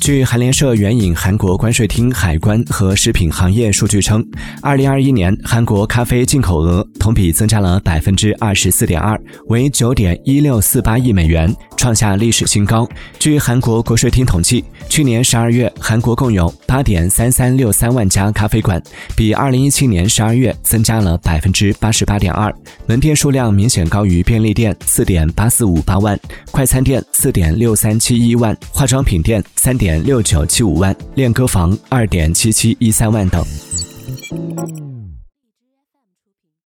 据韩联社援引韩国关税厅海关和食品行业数据称，二零二一年韩国咖啡进口额同比增加了百分之二十四点二，为九点一六四八亿美元，创下历史新高。据韩国国税厅统计，去年十二月，韩国共有八点三三六三万家咖啡馆，比二零一七年十二月增加了百分之八十八点二，门店数量明显高于便利店四点八四五八万，快餐店四点六三七一万，化妆品店三点六九七五万，练歌房二点七七一三万等。